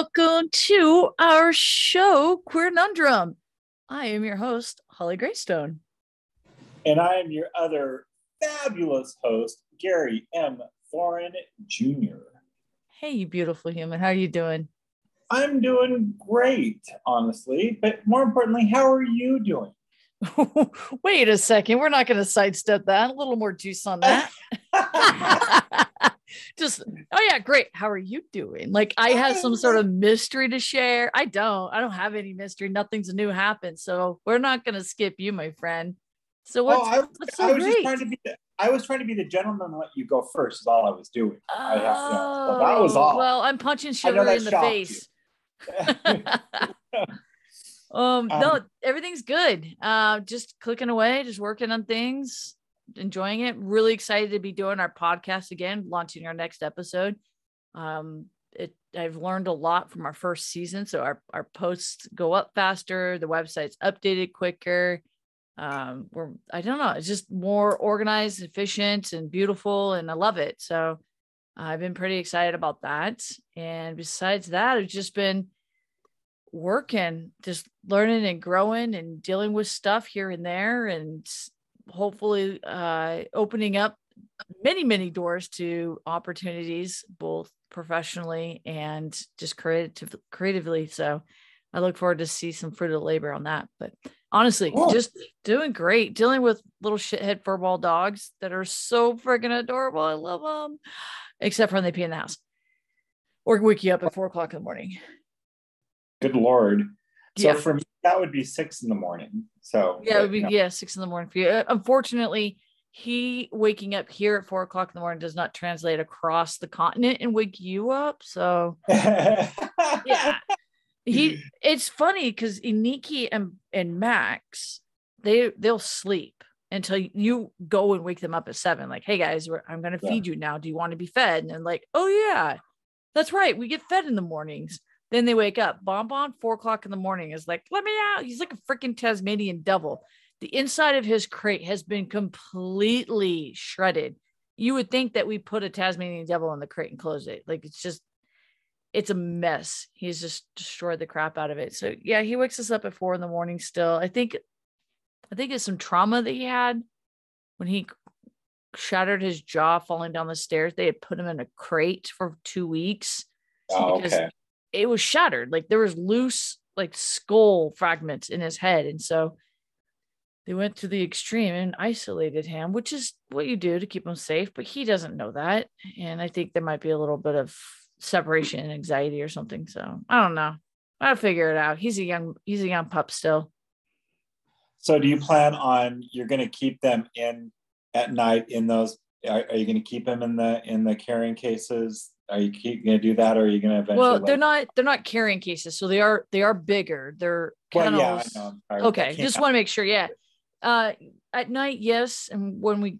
Welcome to our show, Queer Nundrum. I am your host, Holly Greystone. And I am your other fabulous host, Gary M. Thorin Jr. Hey, you beautiful human. How are you doing? I'm doing great, honestly. But more importantly, how are you doing? Wait a second. We're not going to sidestep that. A little more juice on that. Just, oh yeah, great. How are you doing? Like I have some sort of mystery to share. I don't. I don't have any mystery. Nothing's new happened. So we're not going to skip you, my friend. So what's, oh, I, what's so I was great? just trying to be. The, I was trying to be the gentleman and let you go first. Is all I was doing. I have, yeah, so that was Oh, all. Well, I'm punching I know chivalry that in the face. you. um, no, Um, everything's good. Uh, just clicking away, just working on things, enjoying it. Really excited to be doing our podcast again, launching our next episode. Um, it I've learned a lot from our first season, so our our posts go up faster, the website's updated quicker. Um, we're I don't know, it's just more organized, efficient, and beautiful, and I love it. So I've been pretty excited about that. And besides that, I've just been working, just learning and growing and dealing with stuff here and there, and hopefully uh, opening up many, many doors to opportunities, both professionally and just creative, creatively. So I look forward to see some fruit of labor on that. But honestly, Cool. just doing great, dealing with little shithead furball dogs that are so freaking adorable. I love them, except for when they pee in the house or wake you up at four o'clock in the morning. Good lord. So Yeah. for me, that would be six in the morning. So Yeah, it would be you yeah, six in the morning for you. Uh, Unfortunately, he waking up here at four o'clock in the morning does not translate across the continent and wake you up. So yeah. He it's funny because Iniki and, and Max, they they'll sleep until you go and wake them up at seven. Like, hey guys, we're, I'm gonna Yeah. feed you now. Do you want to be fed? And then like, oh yeah, that's right. We get fed in the mornings. Then they wake up. Bonbon, four o'clock in the morning, is like, let me out. He's like a freaking Tasmanian devil. The inside of his crate has been completely shredded. You would think that we put a Tasmanian devil in the crate and closed it. Like it's just, it's a mess. He's just destroyed the crap out of it. So yeah, he wakes us up at four in the morning still. I think, I think it's some trauma that he had when he shattered his jaw falling down the stairs. They had put him in a crate for two weeks oh, because okay. It was shattered. Like there was loose like skull fragments in his head. And so they went to the extreme and isolated him, which is what you do to keep him safe, but he doesn't know that. And I think there might be a little bit of separation anxiety or something. So I don't know. I'll figure it out. He's a young, he's a young pup still. So do you plan on you're going to keep them in at night in those? Are, are you going to keep them in the in the carrying cases? Are you keep going to do that, or are you going to eventually? Well, they're like- not, they're not carrying cases. So they are, they are bigger. They're Well, kennels. yeah, I know. I'm I Okay, just want to make sure. Yeah. Uh, at night, yes, and when we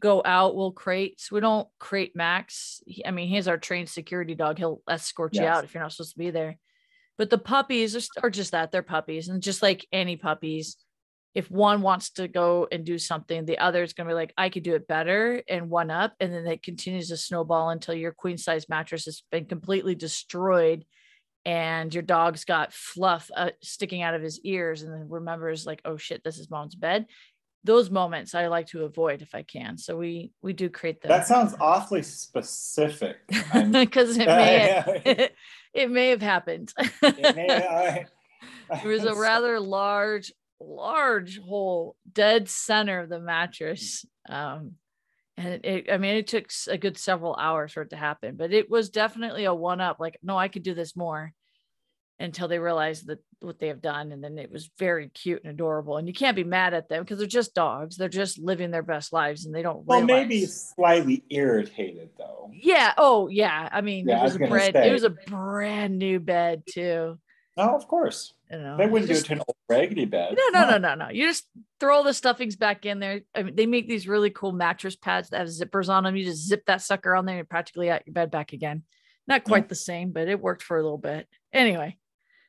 go out, we'll crate. So we don't crate Max. He, I mean, he's our trained security dog. He'll escort you out if you're not supposed to be there. But the puppies are, are just that. They're puppies, and just like any puppies, if one wants to go and do something, the other is going to be like, I could do it better and one up. And then it continues to snowball until your queen size mattress has been completely destroyed and your dog's got fluff uh, sticking out of his ears and then remembers like, oh shit, this is mom's bed. Those moments I like to avoid if I can. So we, we do create them That sounds awfully specific. Because it may, it may have happened. it may- I- there was a rather large large hole dead center of the mattress um and it i mean it took a good several hours for it to happen but it was definitely a one up like no i could do this more until they realized that what they have done. And then it was very cute and adorable. And you can't be mad at them because they're just dogs. They're just living their best lives and they don't Well, realize. maybe slightly irritated though. Yeah. Oh, yeah. I mean, Yeah, it was, was a brand. say. It was a brand new bed too. No, of course. You know, They wouldn't Oh, just- do it to an old raggedy bed. No, no, no, no, no. You just throw all the stuffings back in there. I mean, they make these really cool mattress pads that have zippers on them. You just zip that sucker on there and practically at your bed back again. Not quite the same, but it worked for a little bit. Anyway,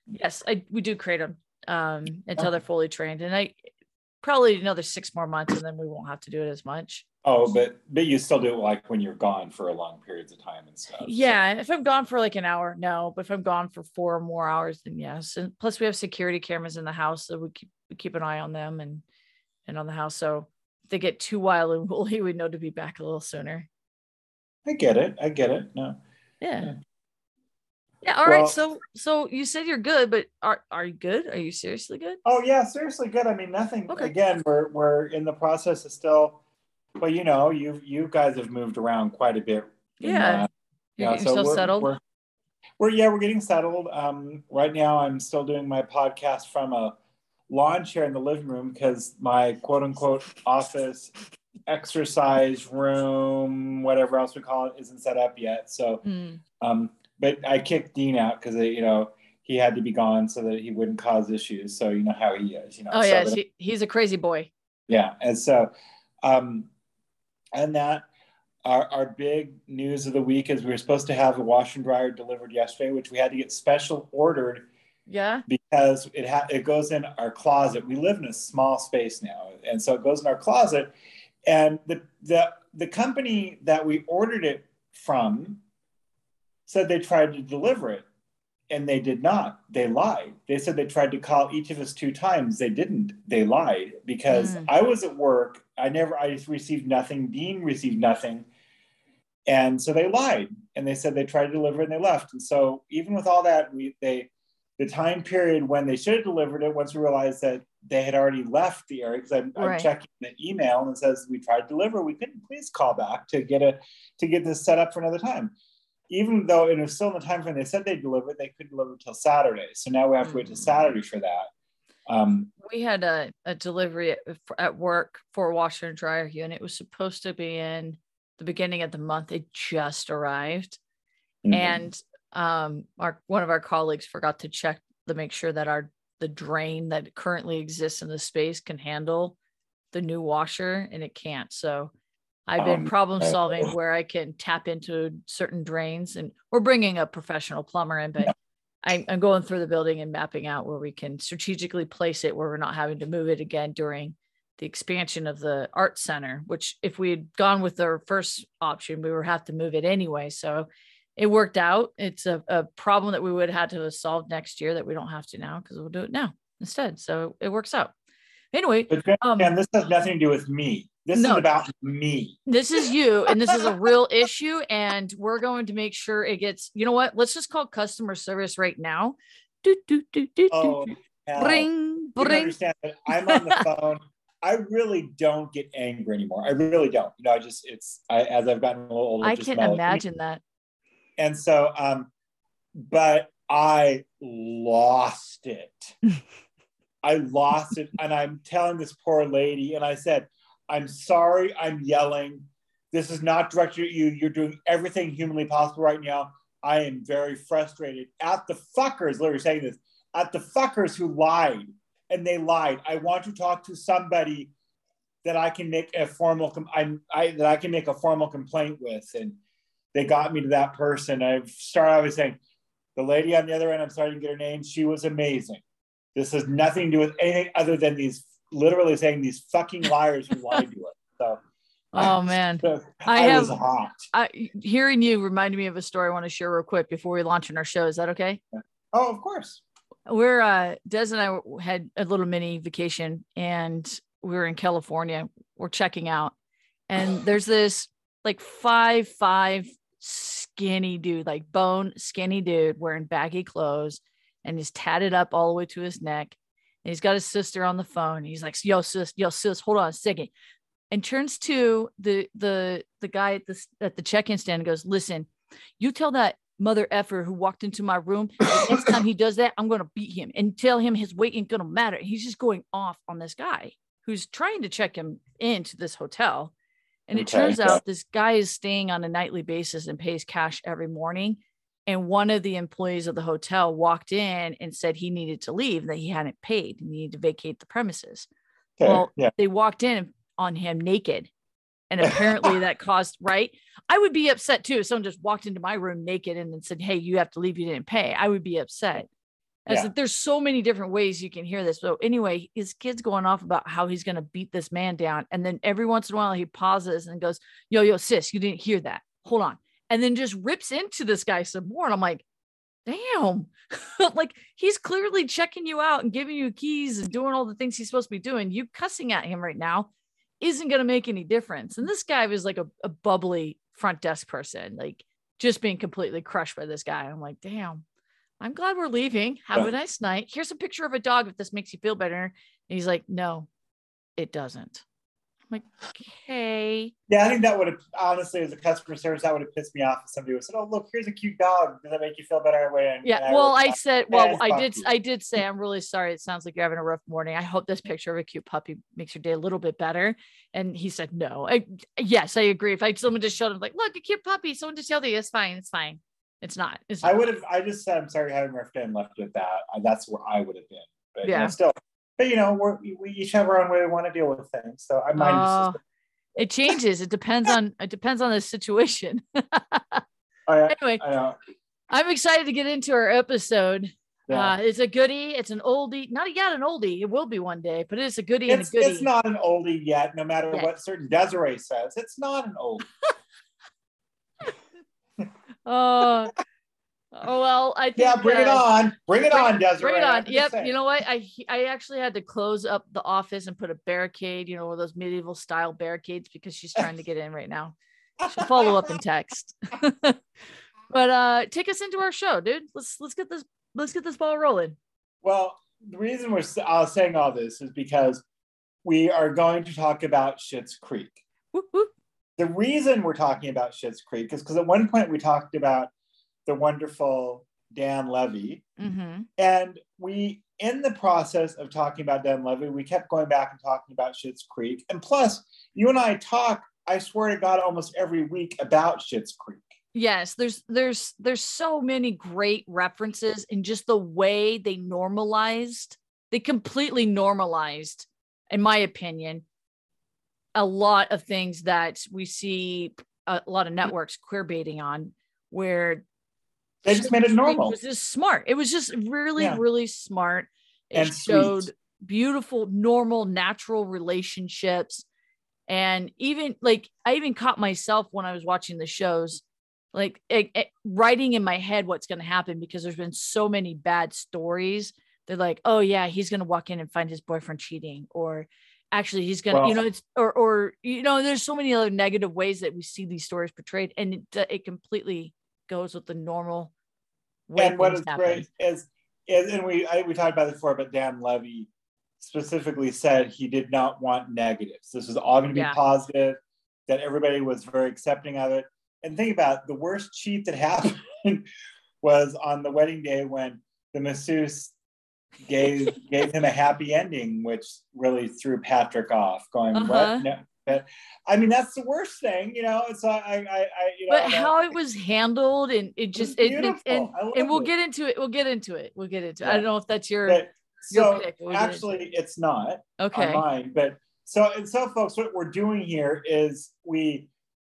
yes, I we do crate them um, until they're fully trained, and I probably another six more months, and then we won't have to do it as much. Oh, but but you still do it like when you're gone for a long periods of time and stuff. so- Yeah, if I'm gone for like an hour, no. But if I'm gone for four or more hours, then yes. And plus, we have security cameras in the house, so we keep we keep an eye on them and and on the house. So if they get too wild and woolly, we know to be back a little sooner. I get it. I get it. No. Yeah. Yeah. Yeah. All right. Well- So so you said you're good, but are are you good? Are you seriously good? Oh yeah, seriously good. I mean, nothing. Okay. Again, we're we're in the process of still. Well, you know, you you guys have moved around quite a bit. Yeah. You're yeah, so yourself we're, settled. We're, we're yeah, we're getting settled. Um, right now, I'm still doing my podcast from a lawn chair in the living room because my quote unquote office exercise room, whatever else we call it, isn't set up yet. So, Mm. um, but I kicked Dean out because you know he had to be gone so that he wouldn't cause issues. So you know how he is, you know. Oh so yeah, that- he's a crazy boy. yeah and so um and that our, our big news of the week is we were supposed to have a wash and dryer delivered yesterday which we had to get special ordered Yeah. because it ha- it goes in our closet. We live in a small space now and so it goes in our closet. And the the the company that we ordered it from said they tried to deliver it and they did not. They lied. They said they tried to call each of us two times. They didn't. They lied because Mm. i was at work. I never i just received nothing. Dean received nothing. And so they lied. And they said they tried to deliver and they left. And so even with all that we they the time period when they should have delivered it once we realized that they had already left the area because I'm, I'm checking the email and it says we tried to deliver. We couldn't please call back to get a to get this set up for another time even though it was still in the time frame they said they delivered they couldn't deliver until saturday so now we have to wait till Mm. saturday for that um we had a, a delivery at, at work for a washer and dryer unit. It was supposed to be in the beginning of the month. It just arrived. mhm. And um our one of our colleagues forgot to check to make sure that our the drain that currently exists in the space can handle the new washer and it can't. So I've been Um, problem solving where I can tap into certain drains and we're bringing a professional plumber in, but I, I'm going through the building and mapping out where we can strategically place it where we're not having to move it again during the expansion of the art center, which if we had gone with our first option, we would have to move it anyway. So it worked out. It's a, a problem that we would have had to solve next year that we don't have to now because we'll do it now instead. So it works out. Anyway, and um, this has nothing to do with me this No. is about me. This is you and this is a real issue and we're going to make sure it gets you know what? Let's just call customer service right now. Do, do, do, do, oh do. bring bring understand that i'm on the phone. I really don't get angry anymore. I really don't. You know i just it's I, as i've gotten a little older i can't imagine that. And so um but i lost it. I lost it and i'm telling this poor lady and i said i'm sorry i'm yelling. This is not directed at you. You're doing everything humanly possible right now. I am very frustrated. At the fuckers literally saying this at the fuckers who lied and they lied. I want to talk to somebody that i can make a formal com- I'm, I, that i can make a formal complaint with and they got me to that person. I started, started always saying, the lady on the other end, I'm sorry to get her name, she was amazing. This has nothing to do with anything other than these literally saying these fucking liars who lied to us. So oh man so I I, was have- hot. I, hearing you reminded me of a story i want to share real quick before we launch in our show is that okay Oh, of course. we're uh des and i had a little mini vacation and we were in california we're checking out and there's this like five five skinny dude like bone skinny dude wearing baggy clothes and he's tatted up all the way to his neck and he's got his sister on the phone he's like yo sis yo sis hold on a second and turns to the the the guy at the at the check-in stand and goes listen you tell that mother effer who walked into my room. Next time he does that, I'm gonna beat him and tell him his weight ain't gonna matter. He's just going off on this guy who's trying to check him into this hotel. And it turns out this guy is staying on a nightly basis and pays cash every morning. And one of the employees of the hotel walked in and said he needed to leave, that he hadn't paid and he needed to vacate the premises. Okay. Well, yeah. They walked in on him naked. And apparently that caused, right? I would be upset too if someone just walked into my room naked and then said, Hey, you have to leave, you didn't pay. I would be upset. As Yeah. there's so many different ways you can hear this. So anyway, his kid's going off about how he's gonna beat this man down. And then every once in a while he pauses and goes, Yo, yo, sis, you didn't hear that. Hold on. And then just rips into this guy some more. And I'm like, damn. like he's clearly checking you out and giving you keys and doing all the things he's supposed to be doing. You cussing at him right now isn't going to make any difference. And this guy was like a, a bubbly front desk person, like just being completely crushed by this guy. I'm like, damn, I'm glad we're leaving. Have a nice night. Here's a picture of a dog if this makes you feel better. And he's like, no, it doesn't. Like, okay. Yeah, I think that would have honestly, as a customer service, that would have pissed me off if somebody would said, "Oh, look, here's a cute dog. Does that make you feel better?" And, Yeah. and well, I said, well, I did. I did say, I'm really sorry. It sounds like you're having a rough morning. I hope this picture of a cute puppy makes your day a little bit better. And he said, no. I, yes, I agree. If I someone just showed him like, look, a cute puppy, someone just yelled at you, it's fine, it's fine. It's not. It's I would have. I just said, "I'm sorry, having a rough day," and left it at that. That's where I would have been. But yeah, Yeah. still. But you know, we're, we each have our own way we want to deal with things. So I mind Oh, just. it changes. It depends on. It depends on the situation. I, anyway, I. I'm excited to get into our episode. Yeah. Uh, it's a goodie. It's an oldie. Not yet an oldie. It will be one day, but it's a goodie and a it's, goodie. it's not an oldie yet, no matter Yeah. what certain Desiree says. It's not an oldie. Oh, oh well. I think. yeah, bring it uh, on. Bring it bring- on, Desiree. Bring it on. Yep. You know what? I I actually had to close up the office and put a barricade. You know, one of those medieval style barricades because she's trying to get in right now. She'll follow up in text. but uh, take us into our show, dude. Let's let's get this let's get this ball rolling. Well, the reason we're uh, saying all this is because we are going to talk about Schitt's Creek. Whoop, whoop. The reason we're talking about Schitt's Creek is because at one point we talked about the wonderful Dan Levy, Mhm. and we, in the process of talking about Dan Levy, we kept going back and talking about Schitt's Creek. And plus, you and I talk, I swear to God, almost every week about Schitt's Creek. Yes, there's there's there's so many great references in just the way they normalized. They completely normalized, in my opinion, a lot of things that we see a lot of networks queer baiting on, where They just made it normal. It was just smart. It was just really, Yeah. really smart. It And sweet. showed beautiful, normal, natural relationships. And even like I even caught myself when I was watching the shows, like it, it- writing in my head what's going to happen because there's been so many bad stories. They're like, oh yeah, he's going to walk in and find his boyfriend cheating, or actually he's going to, you know, it's or or you know, there's so many other negative ways that we see these stories portrayed, and it, it completely goes with the normal way and what is happen. great is, is and we I, we talked about it before, but Dan Levy specifically said he did not want negatives. This was all going to be Yeah. positive. That everybody was very accepting of it. And think about it, the worst cheat that happened was on the wedding day when the masseuse gave gave him a happy ending, which really threw Patrick off. Going Uh-huh. what? No, but I mean that's the worst thing, you know. So I, I, I you know. but that- how it was handled and it just it, it- and and we'll it. get into it we'll get into it we'll get into it i don't know if that's your But, so we'll actually, it's not okay mine. But so and so, folks, what we're doing here is we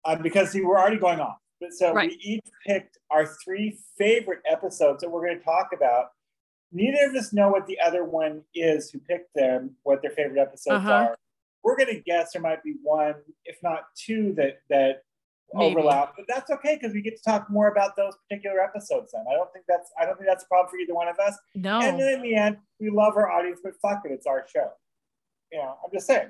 uh, because see, we're already going off. But so Right. we each picked our three favorite episodes that we're going to talk about. Neither of us know what the other one is who picked them, what their favorite episodes Uh-huh. are. We're going to guess there might be one, if not two, that that Maybe. overlap. But that's okay because we get to talk more about those particular episodes. Then I don't think that's I don't think that's a problem for either one of us. no And then in the end, we love our audience, but fuck it, it's our show. You know, I'm just saying.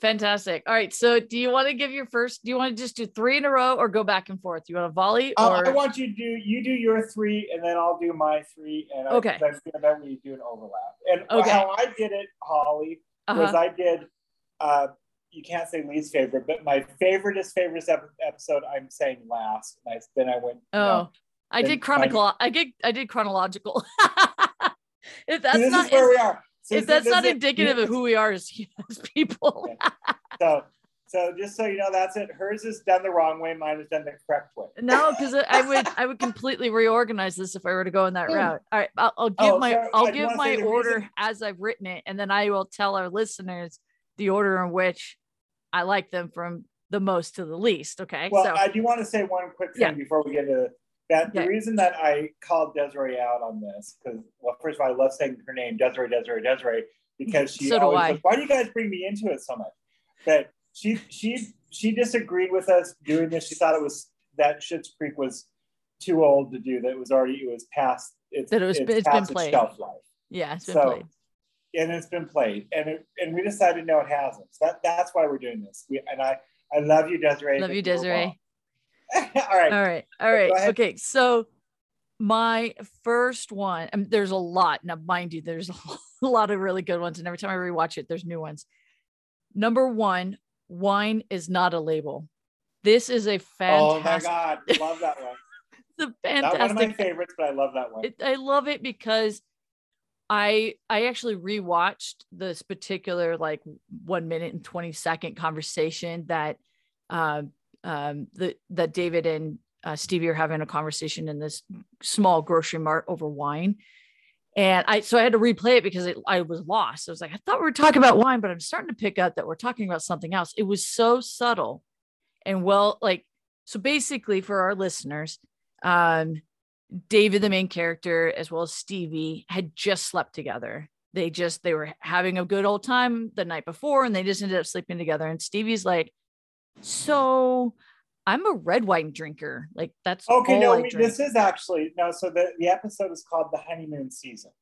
fantastic all right so do you want to give your first do you want to just do three in a row or go back and forth you want to volley Uh, I want you to do you do your three, and then I'll do my three, and I, Okay. then, then we do an overlap. And Okay. how I did it, Holly, was uh-huh. I did. Uh, you can't say least favorite, but my favorite ep- episode I'm saying last. And I, then I went. oh no. I did chronicle. I did. I did chronological. if that's this not, is where if, we are. So if that's not is- indicative of who we are as, people, So, so just so you know, that's it. Hers is done the wrong way. Mine is done the correct way. no, because I would, I would completely reorganize this if I were to go in that Hmm. route. All right, I'll, I'll give Oh, my, so I I'll give my order reason- as I've written it, and then I will tell our listeners the order in which I like them from the most to the least. Okay, Well, so I do want to say one quick thing Yeah. before we get to that. The Okay. reason that I called Desiree out on this, because well, first of all, I love saying her name, Desiree, Desiree, Desiree, because she So always I. why do you guys bring me into it so much? But she she she disagreed with us doing this. She thought it was that Schitt's Creek was too old to do. That it was already it was past it's That it was- it's it's been past played. shelf life. yeah, it's been So, played. And it's been played, and it, and we decided no, it hasn't. So that that's why we're doing this. We and I I love you, Desiree. Love you, Desiree. All right. All right. All right. Okay. So my first one, and there's a lot. Now, mind you, there's a lot of really good ones. And every time I rewatch it, there's new ones. Number one, wine is not a label. This is a fantastic. Oh my god, love that one. it's a Not one of my favorites, but I love that one. It, I love it because I I actually rewatched this particular like one minute and 20 second conversation that um um the that David and uh, Stevie are having a conversation in this small grocery mart over wine. And I so I had to replay it because it, I was lost. I was like, I thought we were talking about wine, but I'm starting to pick up that we're talking about something else. It was so subtle and well, like so basically for our listeners, um, David, the main character, as well as Stevie, had just slept together. They just they were having a good old time the night before, and they just ended up sleeping together. And Stevie's like, "So, I'm a red wine drinker. Like that's Okay, no, I we, drink." this is actually no. So the, the episode is called the honeymoon season.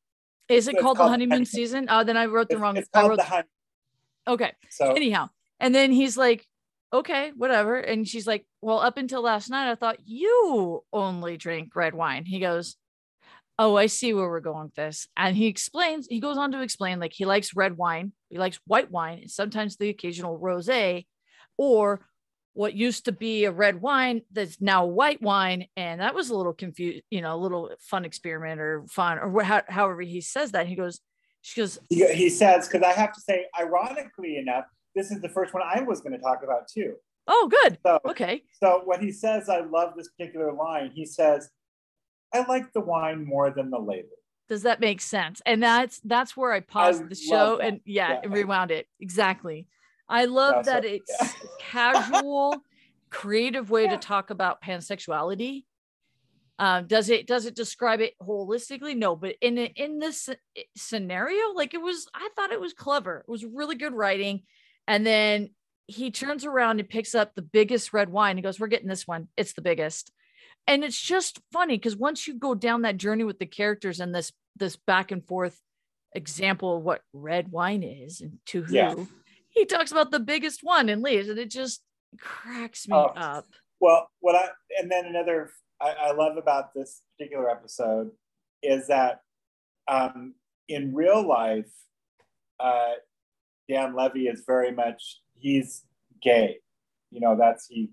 is it it's called the called honeymoon honeymoon. season? Oh, then I wrote the It's, wrong. it's called wrote the okay. So anyhow and then he's like okay whatever. And she's like well up until last night i thought you only drink red wine. He goes oh i see where we're going with this. And he explains he goes on to explain like he likes red wine he likes white wine and sometimes the occasional rosé or what used to be a red wine that's now white wine. And that was a little confused you know a little fun experiment or fun or however he says that. He goes she goes he says, because I have to say, ironically enough, this is the first one I was going to talk about too. oh good. So, okay. so when he says, I love this particular line, he says, I like the wine more than the label. does that make sense? And that's that's where i paused the show that. and yeah, Yeah. and rewound it. Exactly. I love Yeah, so- that it's casual creative way to talk about pansexuality. Um, does it does it describe it holistically? No but in in this scenario like it was i thought it was clever. It was really good writing and then he turns around and picks up the biggest red wine he goes we're getting this one it's the biggest and it's just funny because once you go down that journey with the characters and this this back and forth example of what red wine is and to who Yeah. he talks about the biggest one and leaves and it just cracks me Oh. up Well, what I and then another I, I love about this particular episode is that um, in real life, uh, Dan Levy is very much he's gay. You know, that's he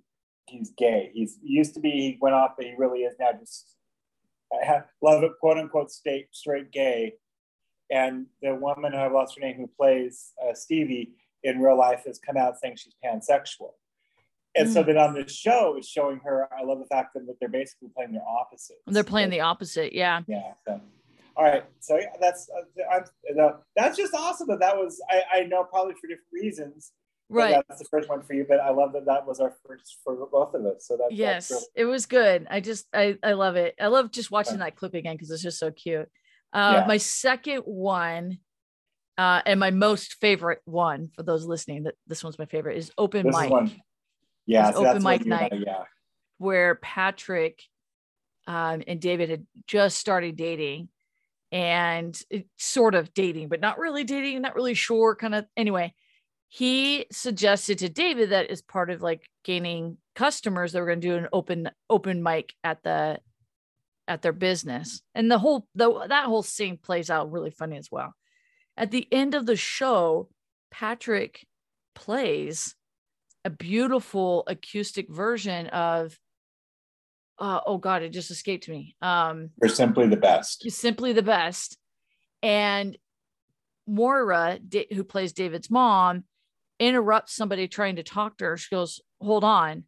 he's gay. He's he used to be he went off, but he really is now just I have, love it quote unquote straight straight gay. And the woman who I've lost her name who plays uh, Stevie in real life has come out saying she's pansexual. And so then on this show, is showing her. I love the fact that they're basically playing their opposites. they're playing the opposite yeah yeah. So, all right. So yeah, that's uh, that's just awesome. That that was I, I know probably for different reasons. right That's the first one for you, but I love that that was our first for both of us. So that, yes that's it was good i just i i love it i love just watching that clip again because it's just so cute uh Yeah. my second one uh and my most favorite one for those listening that this one's my favorite is open this mic is. Yeah. So open that's mic you and I- night. yeah. where Patrick um, and David had just started dating and eh, sort of dating, but not really dating, not really sure. Kind of anyway, he suggested to David that as part of like gaining customers, they were going to do an open open mic at the at their business, and the whole the that whole scene plays out really funny as well. At the end of the show, Patrick plays a beautiful acoustic version of uh, oh god, it just escaped me. Um, You're simply the best. simply the best. And Moira, Da- who plays David's mom, interrupts somebody trying to talk to her. She goes, "Hold on,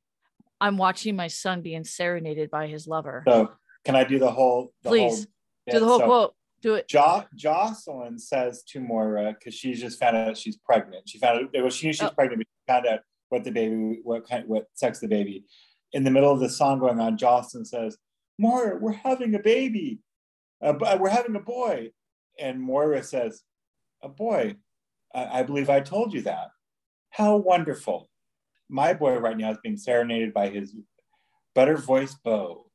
I'm watching my son being serenaded by his lover." So can I do the whole? The Please, whole Do the whole so quote. Do it. Jo- Jocelyn says to Moira because she's just found out she's pregnant. She found out well, she knew she was Oh. pregnant, but she found out what the baby, what kind, what sex the baby. In the middle of the song going on, Jocelyn says, "Moira, we're having a baby. Uh, we're having a boy." And Moira says, "A boy? I, I believe I told you that. How wonderful! My boy right now is being serenaded by his better voice beau.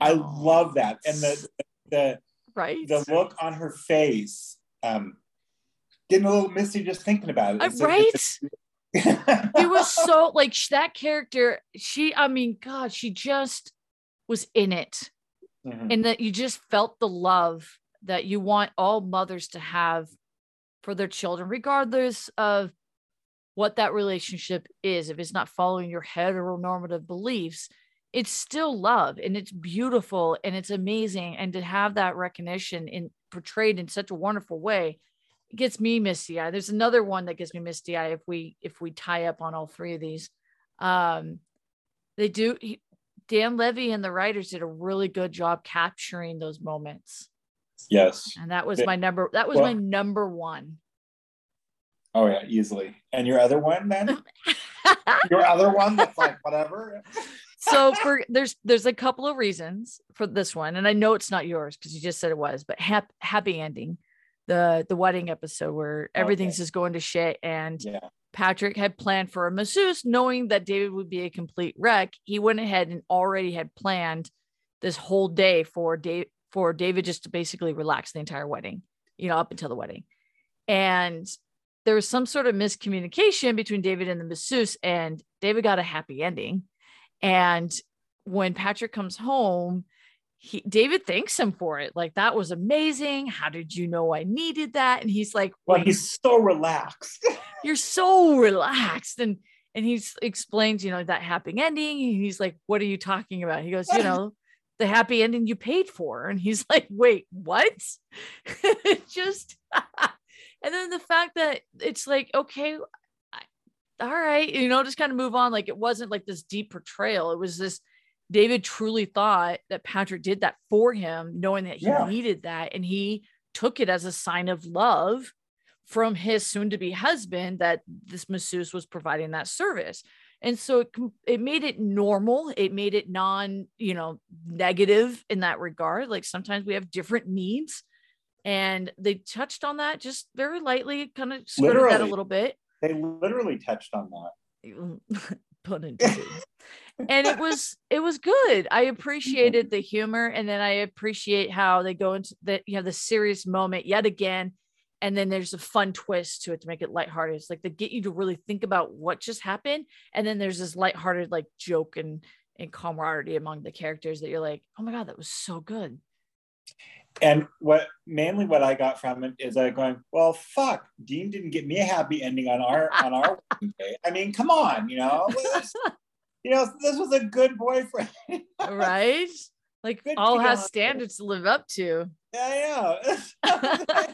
I love that, and the the Right. the look on her face, um, getting a little misty just thinking about it. Uh, It's- right. it's- it was so like that character. She, I mean, God, she just was in it. Mhm. and that you just felt the love that you want all mothers to have for their children, regardless of what that relationship is. If it's not following your heteronormative beliefs, it's still love and it's beautiful and it's amazing. And to have that recognition in portrayed in such a wonderful way, gets me misty eye. There's another one that gets me misty eye if we if we tie up on all three of these. Um, they do. He, Dan Levy and the writers did a really good job capturing those moments. yes. And that was my number that was well- my number one. Oh yeah, easily. And your other one then? your other one that's like whatever. so for there's there's a couple of reasons for this one and I know it's not yours because you just said it was, but hap, happy ending. The the wedding episode where everything's Okay. just going to shit and Yeah. Patrick had planned for a masseuse knowing that David would be a complete wreck. He went ahead and already had planned this whole day for Dave for David just to basically relax the entire wedding, you know, up until the wedding. And there was some sort of miscommunication between David and the masseuse, and David got a happy ending. And when Patrick comes home, he David thanks him for it. Like that was amazing. How did you know I needed that? And he's like, Well, "Wait, he's so relaxed. you're so relaxed and and he's explains you know that happy ending and he's like what are you talking about he goes you know the happy ending you paid for and he's like wait what just and then the fact that it's like okay all right you know just kind of move on like it wasn't like this deep portrayal it was this david truly thought that patrick did that for him knowing that he Yeah. needed that. And he took it as a sign of love from his soon-to-be husband that this masseuse was providing that service. And so it, it made it normal. It made it non you know negative in that regard. Like sometimes we have different needs. And they touched on that just very lightly kind of skirted that a little bit. They literally touched on that. pun intended. and it was it was good. I appreciated the humor, and then I appreciate how they go into that you know the serious moment yet again, and then there's a fun twist to it to make it lighthearted. It's like they get you to really think about what just happened, and then there's this lighthearted like joke and and camaraderie among the characters that you're like, oh my god, that was so good. And what mainly what I got from it is I going, well, fuck, Dean didn't get me a happy ending on our on our wedding day. I mean, come on, you know, This- you know, this was a good boyfriend. right? Like Good all has standards to live up to. yeah, yeah.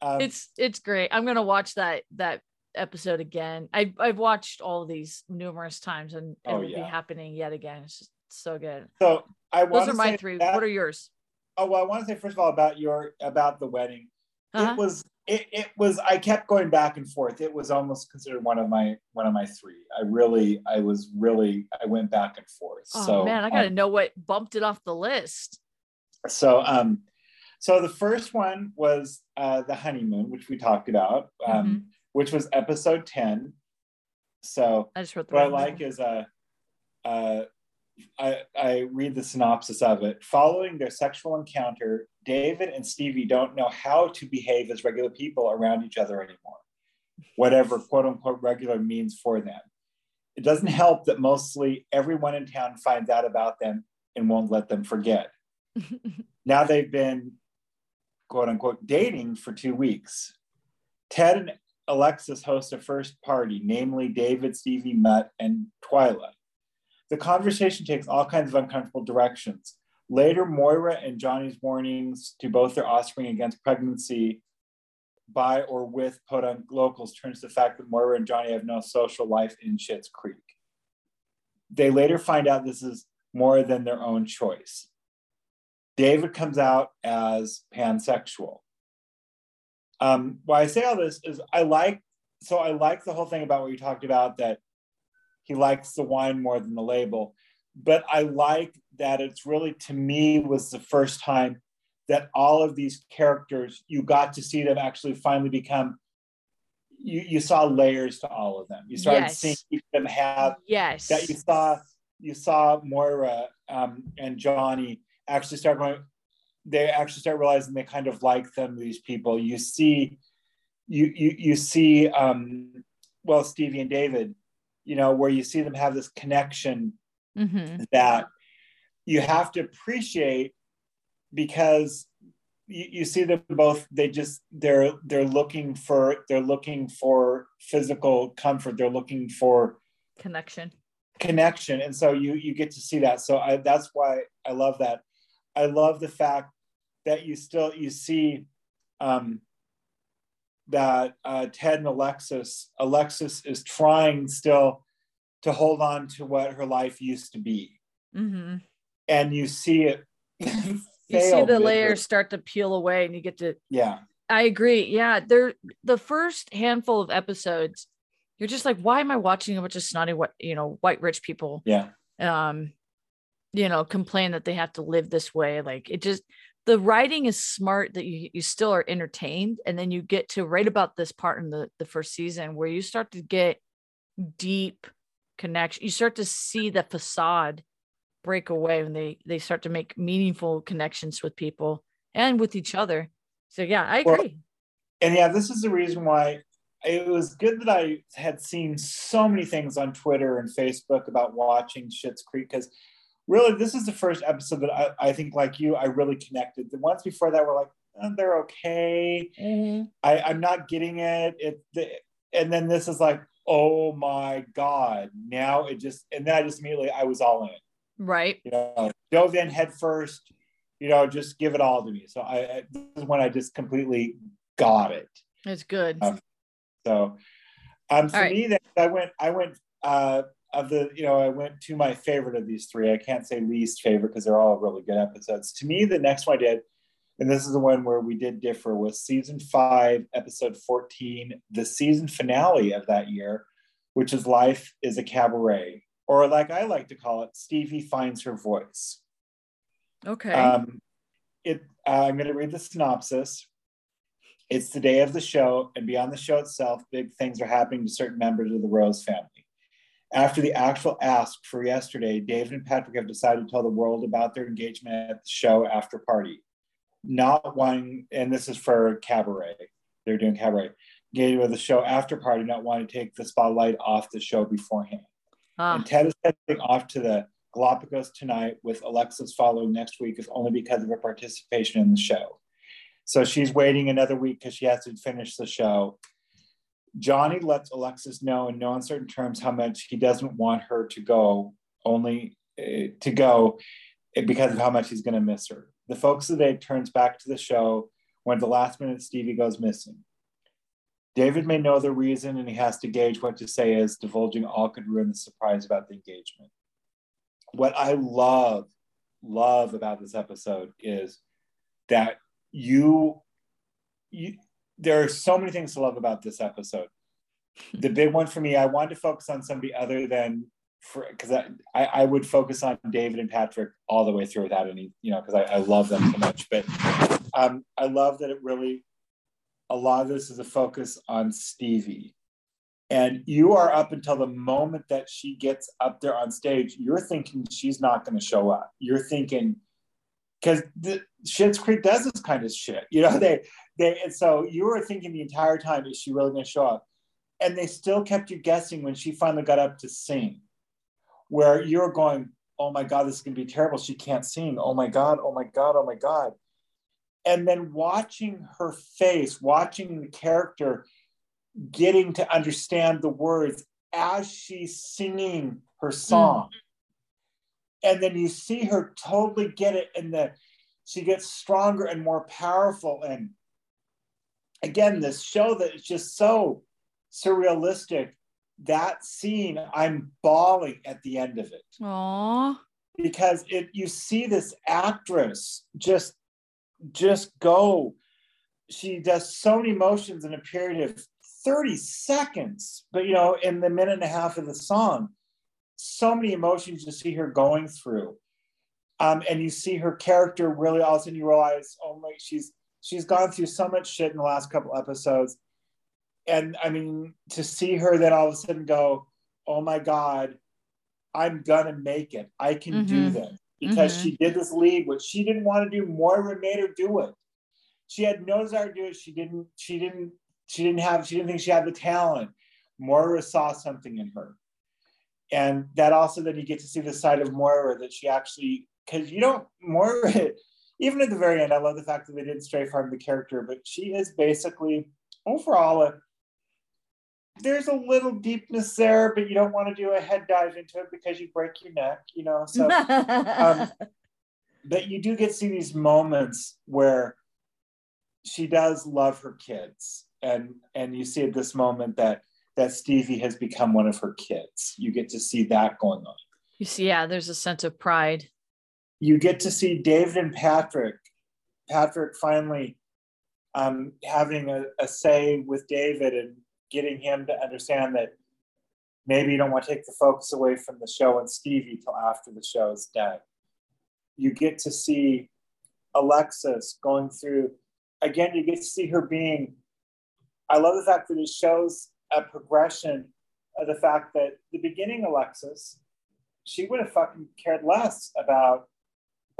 um, it's it's great. I'm gonna watch that that episode again. I I've watched all of these numerous times and it Oh, will be happening yet again. It's just so good. so I Those are my three. that- What are yours? Oh well, I want to say first of all about your about the wedding. Uh-huh. It was it, it was I kept going back and forth. It was almost considered one of my one of my three. I really I was really I went back and forth. Oh so man, I gotta um, know what bumped it off the list. so um so the first one was uh the honeymoon, which we talked about, um, Mm-hmm. which was episode 10. So I just wrote the what I like is uh, uh, I, I read the synopsis of it. Following their sexual encounter, David and Stevie don't know how to behave as regular people around each other anymore, whatever quote unquote regular means for them. It doesn't help that mostly everyone in town finds out about them and won't let them forget. Now they've been quote unquote dating for two weeks. Ted and Alexis host a first party, namely David, Stevie, Mutt, and Twyla. The conversation takes all kinds of uncomfortable directions. Later, Moira and Johnny's warnings to both their offspring against pregnancy by or with podunk locals turns to the fact that Moira and Johnny have no social life in Schitt's Creek. They later find out this is more than their own choice. David comes out as pansexual. Um, why I say all this is I like, so I like the whole thing about what you talked about that he likes the wine more than the label. But I like that it's really, to me, was the first time that all of these characters, you got to see them actually finally become, you, you saw layers to all of them. You started Yes. seeing each of them have Yes. that you saw you saw Moira um, and Johnny actually start going. They actually start realizing they kind of like them. These people. You see, you you you see. Um, well, Stevie and David. You know where you see them have this connection Mhm. that you have to appreciate because you, you see them both they just they're they're looking for they're looking for physical comfort they're looking for Connection. connection and so you you get to see that so i that's why i love that i love the fact that you still you see um that uh ted and alexis alexis is trying still to hold on to what her life used to be hmm and you see it You see the layers start to peel away, and you get to. yeah I agree. Yeah, they're the first handful of episodes. You're just like, why am I watching a bunch of snotty, what you know, white rich people? yeah um you know complain that they have to live this way like it just the writing is smart that you, you still are entertained and then you get to right about this part in the the first season where you start to get deep connection you start to see the facade break away when they they start to make meaningful connections with people and with each other. So yeah i Well, agree. and yeah, this is the reason why it was good that I had seen so many things on Twitter and Facebook about watching Schitt's Creek because really this is the first episode that I, I think like you I really connected. The ones before that were like oh, they're okay. I, I'm not getting it. It the, and then this is like oh my god now it just and then I just immediately I was all in it. right You know, dove in head first. You know, just give it all to me. So I, I this is when I just completely got it. it's good Um, So, um, for right. me, that I went, I went uh, of the, you know, I went to my favorite of these three. I can't say least favorite because they're all really good episodes. To me, the next one I did, and this is the one where we did differ, was season five, episode fourteen, the season finale of that year, which is "Life Is a Cabaret," or like I like to call it, Stevie finds her voice. okay Um, it. Uh, I'm going to read the synopsis. It's the day of the show, and beyond the show itself, big things are happening to certain members of the Rose family. After the actual ask for yesterday, David and Patrick have decided to tell the world about their engagement at the show after party. Not wanting, and this is for cabaret. They're doing cabaret. Engaged with the show after party, not wanting to take the spotlight off the show beforehand. Ah, And Ted is heading off to the Galapagos tonight with Alexis following next week, if only because of her participation in the show. So she's waiting another week because she has to finish the show. Johnny lets Alexis know in no uncertain terms how much he doesn't want her to go, only uh, to go eh, because of how much he's going to miss her. The focus of the day turns back to the show when at the last minute Stevie goes missing. David may know the reason and he has to gauge what to say as divulging all could ruin the surprise about the engagement. What I love, love about this episode is that you, you there are so many things to love about this episode. The big one for me, I wanted to focus on somebody other than for because I, I, I would focus on David and Patrick all the way through without any, you know, because I, I love them so much. But um, I love that it really a lot of this is a focus on Stevie. And you are up until the moment that she gets up there on stage, you're thinking she's not going to show up. You're thinking, because the Schitt's Creek does this kind of shit, you know. They, they, and so you were thinking the entire time, is she really going to show up? And they still kept you guessing when she finally got up to sing, where you're going, oh my god, this is going to be terrible. She can't sing. Oh my god, oh my god, oh my god and then watching her face, watching the character getting to understand the words as she's singing her song. And then you see her totally get it and the she gets stronger and more powerful. And again this show that is just so surrealistic that scene i'm bawling at the end of it. Aww. because it you see this actress just just go. She does so many motions in a period of 30 seconds but you know in the minute and a half of the song so many emotions you see her going through um, and you see her character really all of a sudden you realize oh my she's she's gone through so much shit in the last couple episodes. And i mean to see her then all of a sudden go oh my god i'm gonna make it. I can do Mhm. this. Because Mhm. she did this lead which she didn't want to do moira made her do it. She had no desire to do it. She didn't she didn't she didn't have she didn't think she had the talent. Moira saw something in her and that also then you get to see the side of moira that she actually because you don't moira even at the very end i love the fact that they didn't stray from the character but she is basically overall a there's a little deepness there but you don't want to do a head dive into it because you break your neck you know so um, but you do get to see these moments where she does love her kids. And and you see at this moment that that stevie has become one of her kids. You get to see that going on. You see, yeah, there's a sense of pride. you get to see david and patrick patrick finally um, having a, a say with david and getting him to understand that maybe you don't want to take the focus away from the show and stevie till after the show is done. You get to see alexis going through again you get to see her being i love the fact that it shows a progression of the fact that the beginning alexis she would have fucking cared less about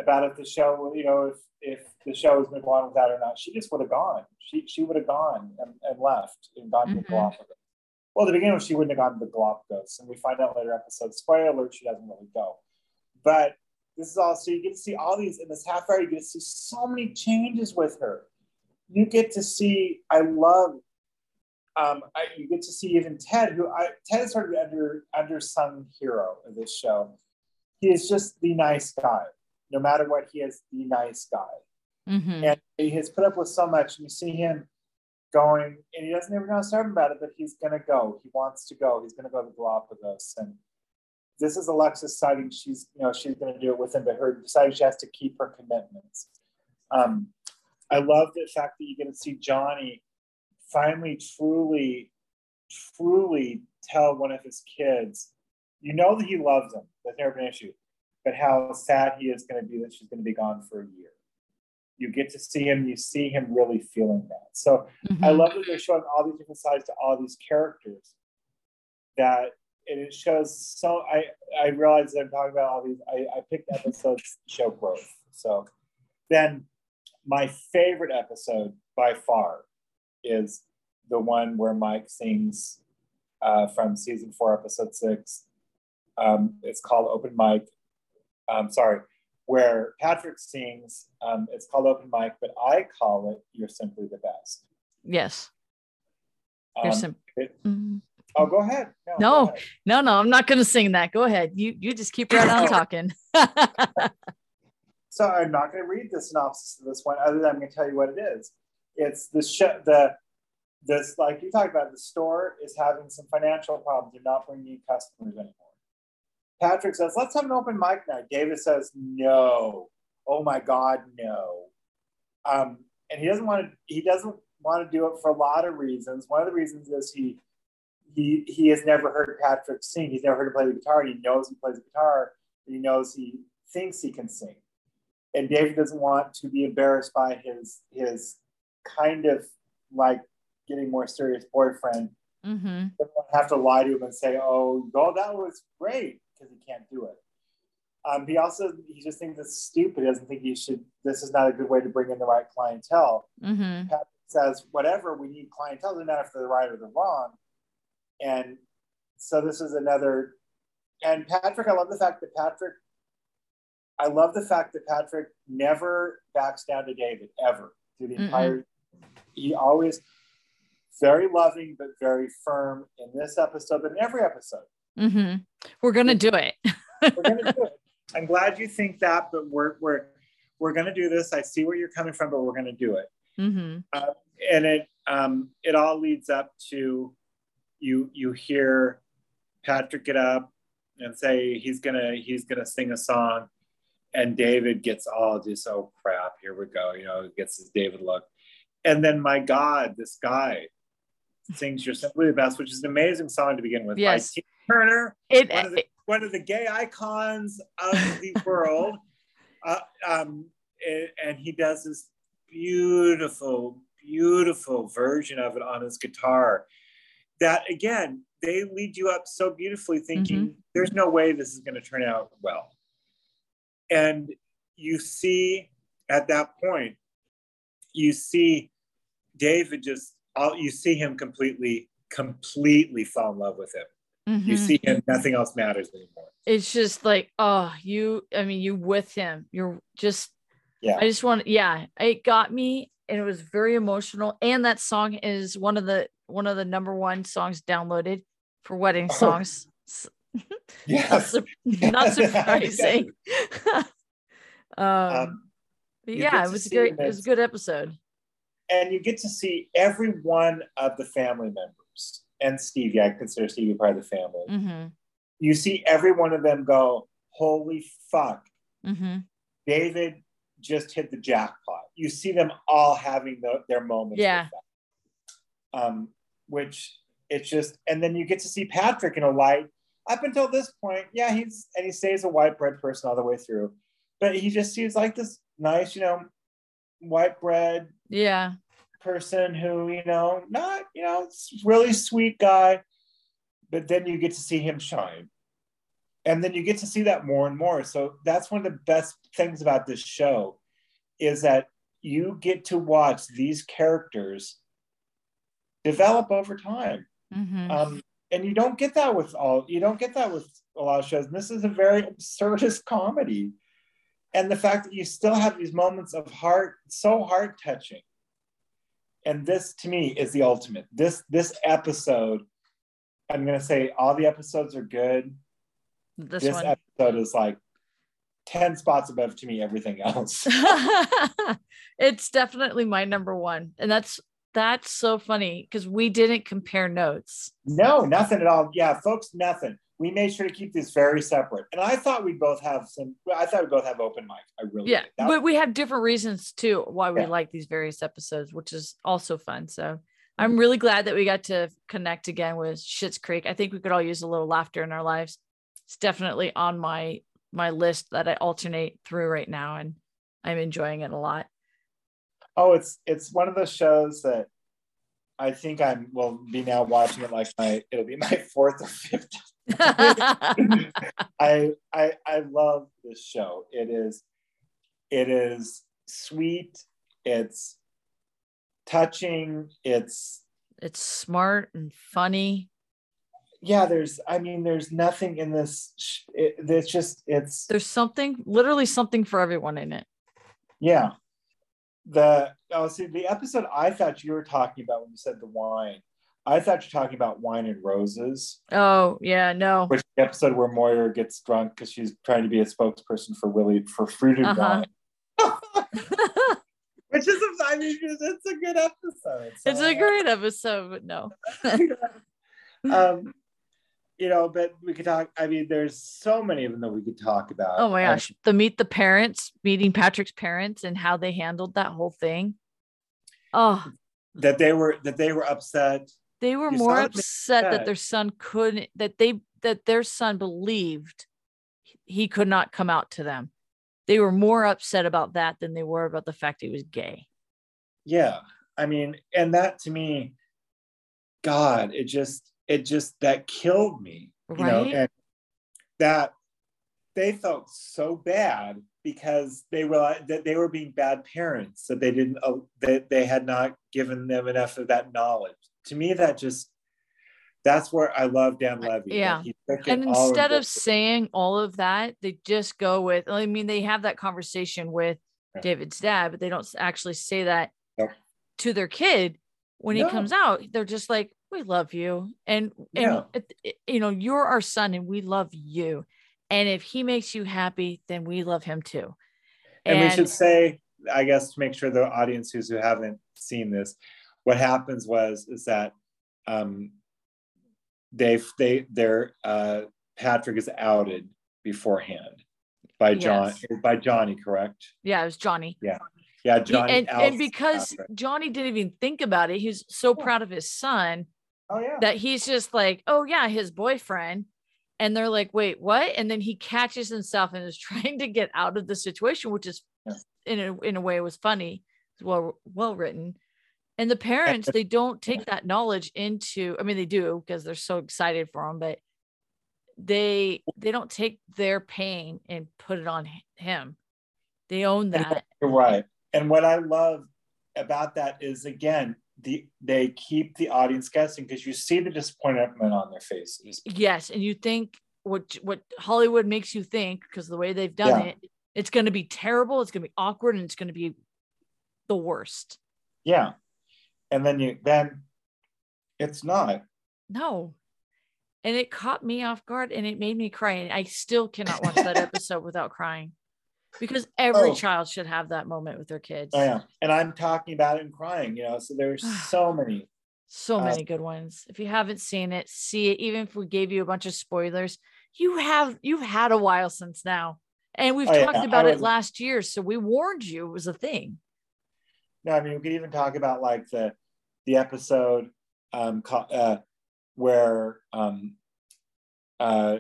about if the show you know if if the show was going to go on without her or not. She just would have gone. She she would have gone and, and left and gone to the Mhm. galapagos. Well at the beginning she wouldn't have gone to the galapagos and we find out later episodes spoiler alert she doesn't really go. But this is all so you get to see all these in this half hour you get to see so many changes with her. You get to see i love um, I, you get to see even ted who I, ted is sort of under undersung hero of this show. He is just the nice guy no matter what he is the nice guy. Mhm. and he has put up with so much and you see him going and he doesn't even know something about it but he's going to go. He wants to go. He's going to go to galapagos and this is alexis deciding she's you know she's going to do it with him but her deciding she has to keep her commitments. Um, i love the fact that you get to see johnny finally truly truly tell one of his kids you know that he loves them that's never been an issue but how sad he is going to be that she's going to be gone for a year you get to see him you see him really feeling that so I Mhm. love that they're showing all these different sides to all these characters. That and it shows so I I realize that I'm talking about all these. I, I picked episodes to show growth. So then my favorite episode by far is the one where Mike sings uh, from season four, episode six. Um, it's called Open Mic. Um, sorry, where Patrick sings. Um, it's called Open Mic, but I call it "You're Simply the Best." Yes. You're Um, sim- it- Mhm. oh, go ahead. No, No. ahead. No, no, I'm not going to sing that. Go ahead. You you just keep right on talking. So I'm not going to read the synopsis of this one, other than I'm going to tell you what it is. It's the sh- the this like you talked about. The store is having some financial problems. They're not bringing customers anymore. Patrick says, "Let's have an open mic night." David says, "No. Oh my God, no." Um, and he doesn't want to. He doesn't want to do it for a lot of reasons. One of the reasons is he he he has never heard Patrick sing. He's never heard him play the guitar. He knows he plays the guitar. He knows he thinks he can sing. And David doesn't want to be embarrassed by his his kind of like getting more serious boyfriend. hmm Doesn't have to lie to him and say, "Oh, oh, that was great," because he can't do it. Um, he also he just thinks it's stupid. He doesn't think he should. This is not a good way to bring in the right clientele hmm says, whatever, we need clientele, doesn't matter if they're right or they're wrong. And so this is another, and Patrick, I love the fact that Patrick, I love the fact that Patrick never backs down to David ever through the Mm-mm. entire, he always very loving, but very firm in this episode, but in every episode. hmm We're going to do it. We're to do it. I'm glad you think that, but we're we're we're gonna do this. I see where you're coming from, but we're gonna do it. Mm-hmm. Uh, and it um, it all leads up to you you hear Patrick get up and say he's gonna he's gonna sing a song, and David gets all just oh crap here we go you know gets his David look, and then my God this guy sings "You're Simply the Best," which is an amazing song to begin with. Yes. by Tina Turner, It, one of the, one of the gay icons of the world. Uh, um, and, and he does this beautiful, beautiful version of it on his guitar. That again, they lead you up so beautifully, thinking there's no way this is going to turn out well. And you see at that point, you see David just, all, you see him completely, completely fall in love with him. You Mhm. see him nothing else matters anymore. It's just like oh you i mean you with him. You're just yeah. I just want yeah it got me and it was very emotional. And that song is one of the one of the number one songs downloaded for wedding Oh. songs. Not, yes. sur- not surprising. Um, um, but yeah it was great it was a good episode and you get to see every one of the family members. And stevie i consider stevie part of the family. Mm-hmm, you see every one of them go holy fuck. Mm-hmm. david just hit the jackpot. You see them all having the, their moments with Yeah. that. um, which it's just and then you get to see patrick in a light. Up until this point yeah he's and he stays a white bread person all the way through. But he just seems like this nice you know white bread yeah. person who you know not you know really sweet guy but then you get to see him shine. And then you get to see that more and more. So that's one of the best things about this show is that you get to watch these characters develop over time. Mm-hmm. um, and you don't get that with all you don't get that with a lot of shows. And this is a very absurdist comedy and the fact that you still have these moments of heart so heart touching and this to me is the ultimate. This this episode i'm going to say all the episodes are good. This, this, episode is like 10 spots above to me everything else. It's definitely my number one. And that's that's so funny because we didn't compare notes. No nothing at all. Yeah folks nothing we made sure to keep these very separate. And i thought we'd both have some i thought we'd both have open mic. I really yeah but we have different reasons too why we Yeah. like these various episodes which is also fun. So i'm mm-hmm. really glad that we got to connect again with Schitt's creek. I think we could all use a little laughter in our lives. It's definitely on my my list that i alternate through right now and i'm enjoying it a lot. Oh, it's it's one of those shows that I think I'm will be now watching it like my it'll be my fourth or fifth. I I I love this show. It is it is sweet. It's touching. It's it's smart and funny yeah. There's I mean there's nothing in this. sh- It, it's just it's there's something literally something for everyone in it Yeah. The oh see the episode I thought you were talking about when you said the wine. I thought you're talking about wine and roses, oh yeah no which the episode where Moira gets drunk because she's trying to be a spokesperson for Willie for fruited Uh-huh. wine. which is a, I mean it's, a good episode. it's a great episode but no um you know, but we could talk. I mean, there's so many of them that we could talk about. Oh my gosh, the meet the parents, meeting Patrick's parents and how they handled that whole thing. Oh, that they were that they were upset. They were You more upset that their son couldn't that they that their son believed he could not come out to them. They were more upset about that than they were about the fact he was gay. Yeah. I mean, and that to me, God, it just, it just, that killed me, you know, Right? and that they felt so bad because they realized that they were being bad parents, that they didn't, uh, that they had not given them enough of that knowledge. To me, that just, that's where I love Dan Levy. yeah. and instead of this- saying all of that, they just go with I mean, they have that conversation with Yeah. David's dad, but they don't actually say that to their kid when he comes out. They're just like, We love you. And and Yeah. it- eh, you know, you're our son and we love you. And if he makes you happy, then we love him too. And, we should say, I guess, to make sure the audience who's who haven't seen this, what happens was is that um, they they their uh, Patrick is outed beforehand by John Yes. by Johnny, correct? yeah, it was Johnny. Yeah, He- Johnny. and, and because Patrick. Johnny didn't even think about it, he's so proud of his son oh yeah, that he's just like, oh yeah, his boyfriend. And they're like, wait, what? And then he catches himself and is trying to get out of the situation, which is Yeah. in a in a way was funny, it's well well written. And the parents, they don't take that knowledge into, I mean, they do because they're so excited for him, but they they don't take their pain and put it on him. They own that. You're right. And what I love about that is again, the they keep the audience guessing because you see the disappointment on their faces. Yes, and you think what what Hollywood makes you think because the way they've done Yeah. it, it's going to be terrible, it's going to be awkward, and it's going to be the worst. Yeah. And then you then it's not. No, and it caught me off guard, and it made me cry, and I still cannot watch that episode without crying because every Oh. child should have that moment with their kids. Oh yeah. And I'm talking about it and crying, you know. So there's so many. So Uh, many good ones. If you haven't seen it, see it. Even if we gave you a bunch of spoilers, you have you've had a while since now, and we've Oh, talked I about it last year, so we warned you it was a thing. No, I mean we could even talk about like the the episode um co- uh where um uh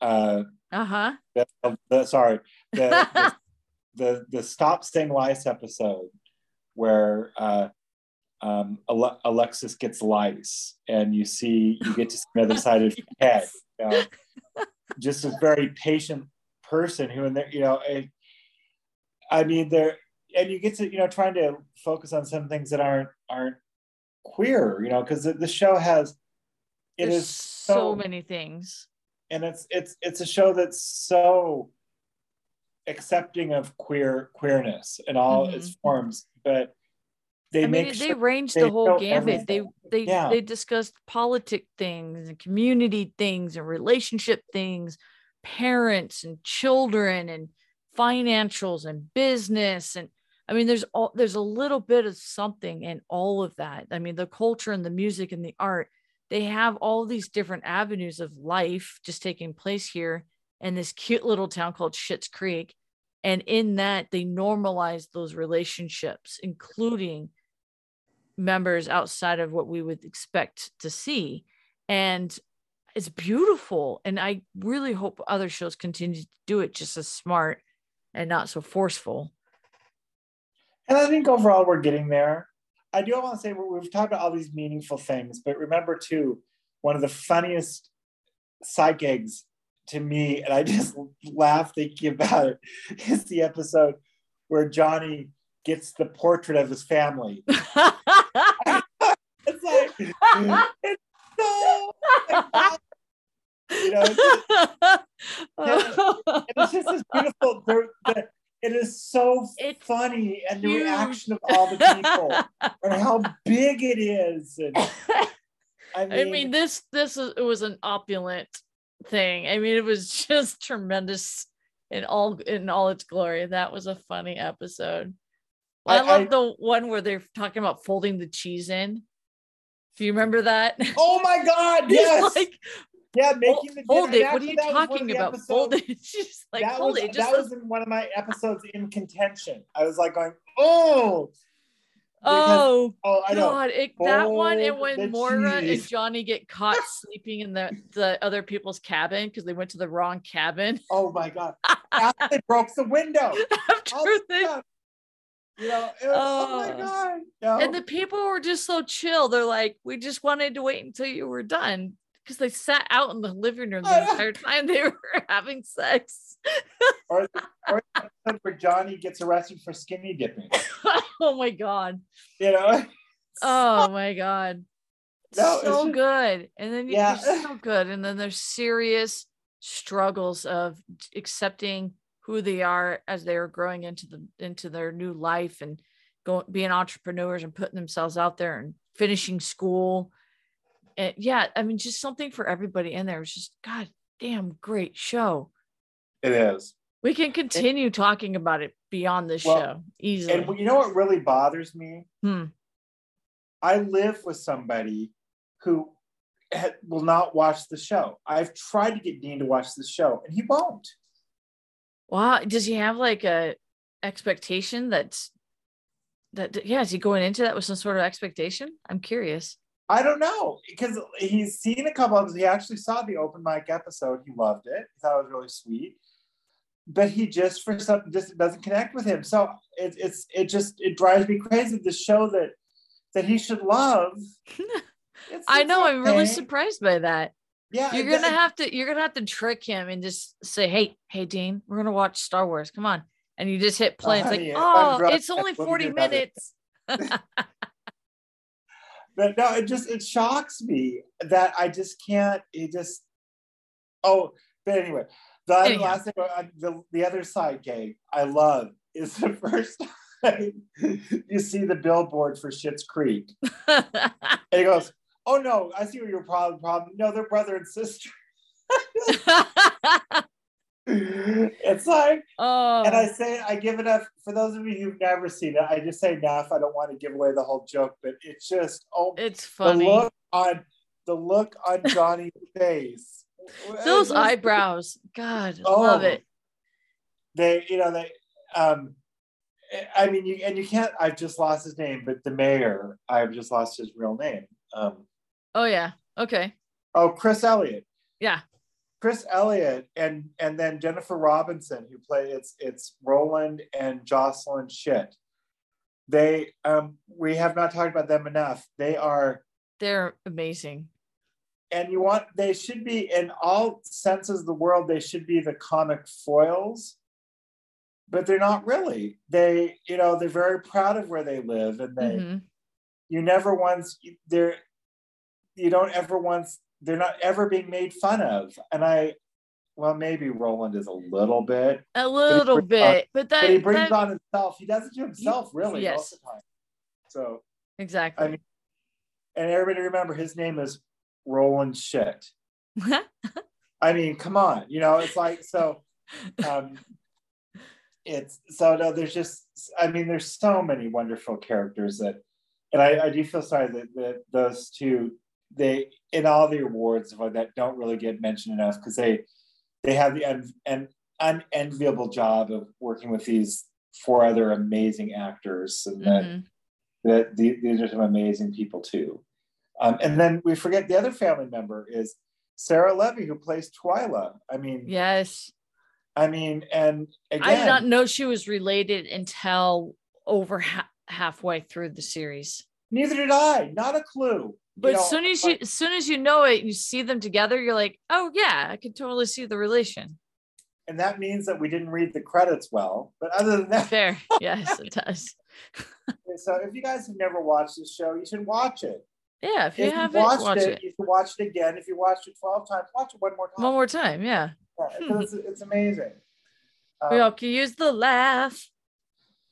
uh Uh huh. the, the sorry the, the the the stop staying lice episode where uh um Ale- alexis gets lice and you see you get to see another side of her head you know? just a very patient person who in there you know it, i mean there and you get to you know trying to focus on some things that aren't aren't queer you know because the, the show has it There's is so, so many things. and it's it's it's a show that's so accepting of queer queerness in all mm-hmm. its forms but they I make mean, sure they range the whole gambit. everything. They they Yeah. they discussed politic things and community things and relationship things, parents and children and financials and business and I mean, there's all there's a little bit of something in all of that. I mean, the culture and the music and the art, they have all these different avenues of life just taking place here in this cute little town called Schitt's Creek. And in that, they normalize those relationships, including members outside of what we would expect to see. And it's beautiful. And I really hope other shows continue to do it just as smart and not so forceful. And i think overall we're getting there. I do want to say we- we've talked about all these meaningful things but remember too one of the funniest side gigs to me and i just laugh thinking about it is the episode where johnny gets the portrait of his family. It's like it's so you know it's, and it's just this beautiful the, the, it is so It's funny and the reaction of all the people and how big it is and I mean, I mean, this this is, it was an opulent thing. I mean, it was just tremendous in all in all its glory. That was a funny episode. I, I- love I- the one where they're talking about folding the cheese in. Do you remember that? oh my god yes like, yeah "Hold- making the hold it. What are you that was one of talking about? episodes- Fold it. She's like, that hold was, it. Just that was in one of my episodes in contention I was like going oh because- oh oh I know God, it, that one and when the Moira and. Johnny get caught sleeping in the the other people's cabin because they went to the wrong cabin oh my god after they broke the window after Oh, they you know it was, oh, my Oh. god no. and the people were just so chill. They're like, we just wanted to wait until you were done because they sat out in the living room the entire time they were having sex. or, or where Johnny gets arrested for skinny dipping oh my god. you know Oh my god. No, so just- good. And then Yeah. they're so good. And then there's serious struggles of accepting who they are as they are growing into the into their new life and going being entrepreneurs and putting themselves out there and finishing school. And yeah, I mean just something for everybody in there. It's just god damn great show. It is. We can continue talking about it beyond this Well, show easily. And you know what really bothers me? Hmm. I live with somebody who ha- will not watch the show. I've tried to get Dean to watch the show, and he won't. Wow. Does he have like a expectation that's that yeah, is he going into that with some sort of expectation? I'm curious. I don't know because he's seen a couple of. He actually saw the open mic episode. He loved it. He thought it was really sweet, but he just for something just doesn't connect with him. So it, it's it just it drives me crazy. The show that that he should love. I know, I'm really surprised by that. Yeah, You're gonna have to you're gonna have to trick him and just say, Hey, hey Dean, we're gonna watch Star Wars. Come on. And you just hit play. It's oh, like, honey, oh, it's only 40 minutes. but no, it just it shocks me that I just can't. It just oh, but anyway, the Anyhow. last thing, uh, the the other side gag I love is the first time you see the billboard for Schitt's Creek, and he goes, "Oh no, I see what your problem problem. No, they're brother and sister." it's like, oh and I say I give enough for those of you who've never seen it. I just say enough. I don't want to give away the whole joke, but it's just oh it's the funny. look on the look on Johnny's face. Those just- eyebrows. God, Oh. love it. They, you know, they. Um, I mean, you and you can't. I've just lost his name, but the mayor. I've just lost his real name. Um, Oh yeah. Okay. oh, Chris Elliott. Yeah. Chris Elliott and and then Jennifer Robertson, who play it's it's Roland and Jocelyn Schitt. They um we have not talked about them enough. They are They're amazing. and you want they should be in all senses of the world they should be the comic foils but they're not really they you know they're very proud of where they live and they Mhm. you never once they're you don't ever once they're not ever being made fun of and i well maybe roland is a little bit A little brings on- bit, but that, but he brings that- on himself he does it to himself really yes. most of the time so exactly. I mean, and everybody remember his name is roland Schitt I mean, come on, you know, it's like so. Um, it's so no. There's just, I mean, there's so many wonderful characters that, and I, I do feel sorry that, that those two, they in all the awards that don't really get mentioned enough because they, they have the un, an unenviable job of working with these four other amazing actors, and that Mhm. that the- these are some amazing people too. Um, and then we forget the other family member is Sarah Levy, who plays Twyla. I mean, Yes. I mean, and again, I did not know she was related until over ha- halfway through the series. neither did I. Not a clue. But as soon as like- you as soon as you know it, you see them together, you're like, oh yeah, I can totally see the relation. and that means that we didn't read the credits well. But other than that, Fair. Yes, it does. so if you guys have never watched this show, you should watch it. Yeah, if you If have you've watched watch it, it. you can watch it again. If you watched it 12 times, watch it one more time. One more time, yeah. Yeah, it's, it's amazing. we Um, all can use the laugh.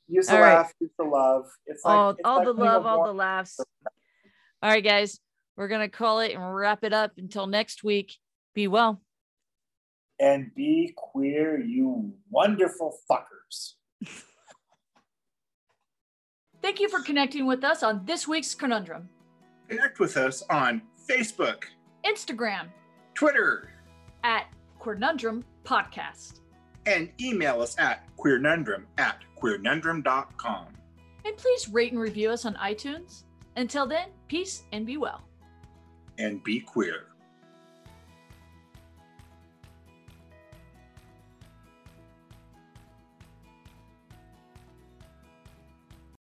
use the all right. laugh, use the love. It's like all it's all like the love, all warm- the laughs. All right, guys, we're gonna call it and wrap it up until next week. Be well. and be queer, you wonderful fuckers. Thank you for connecting with us on this week's conundrum. Connect with us on Facebook, Instagram Twitter, at Conundrum Podcast. and email us at queernundrum at queernundrum.com. And please rate and review us on iTunes. Until then, peace and be well. And be queer.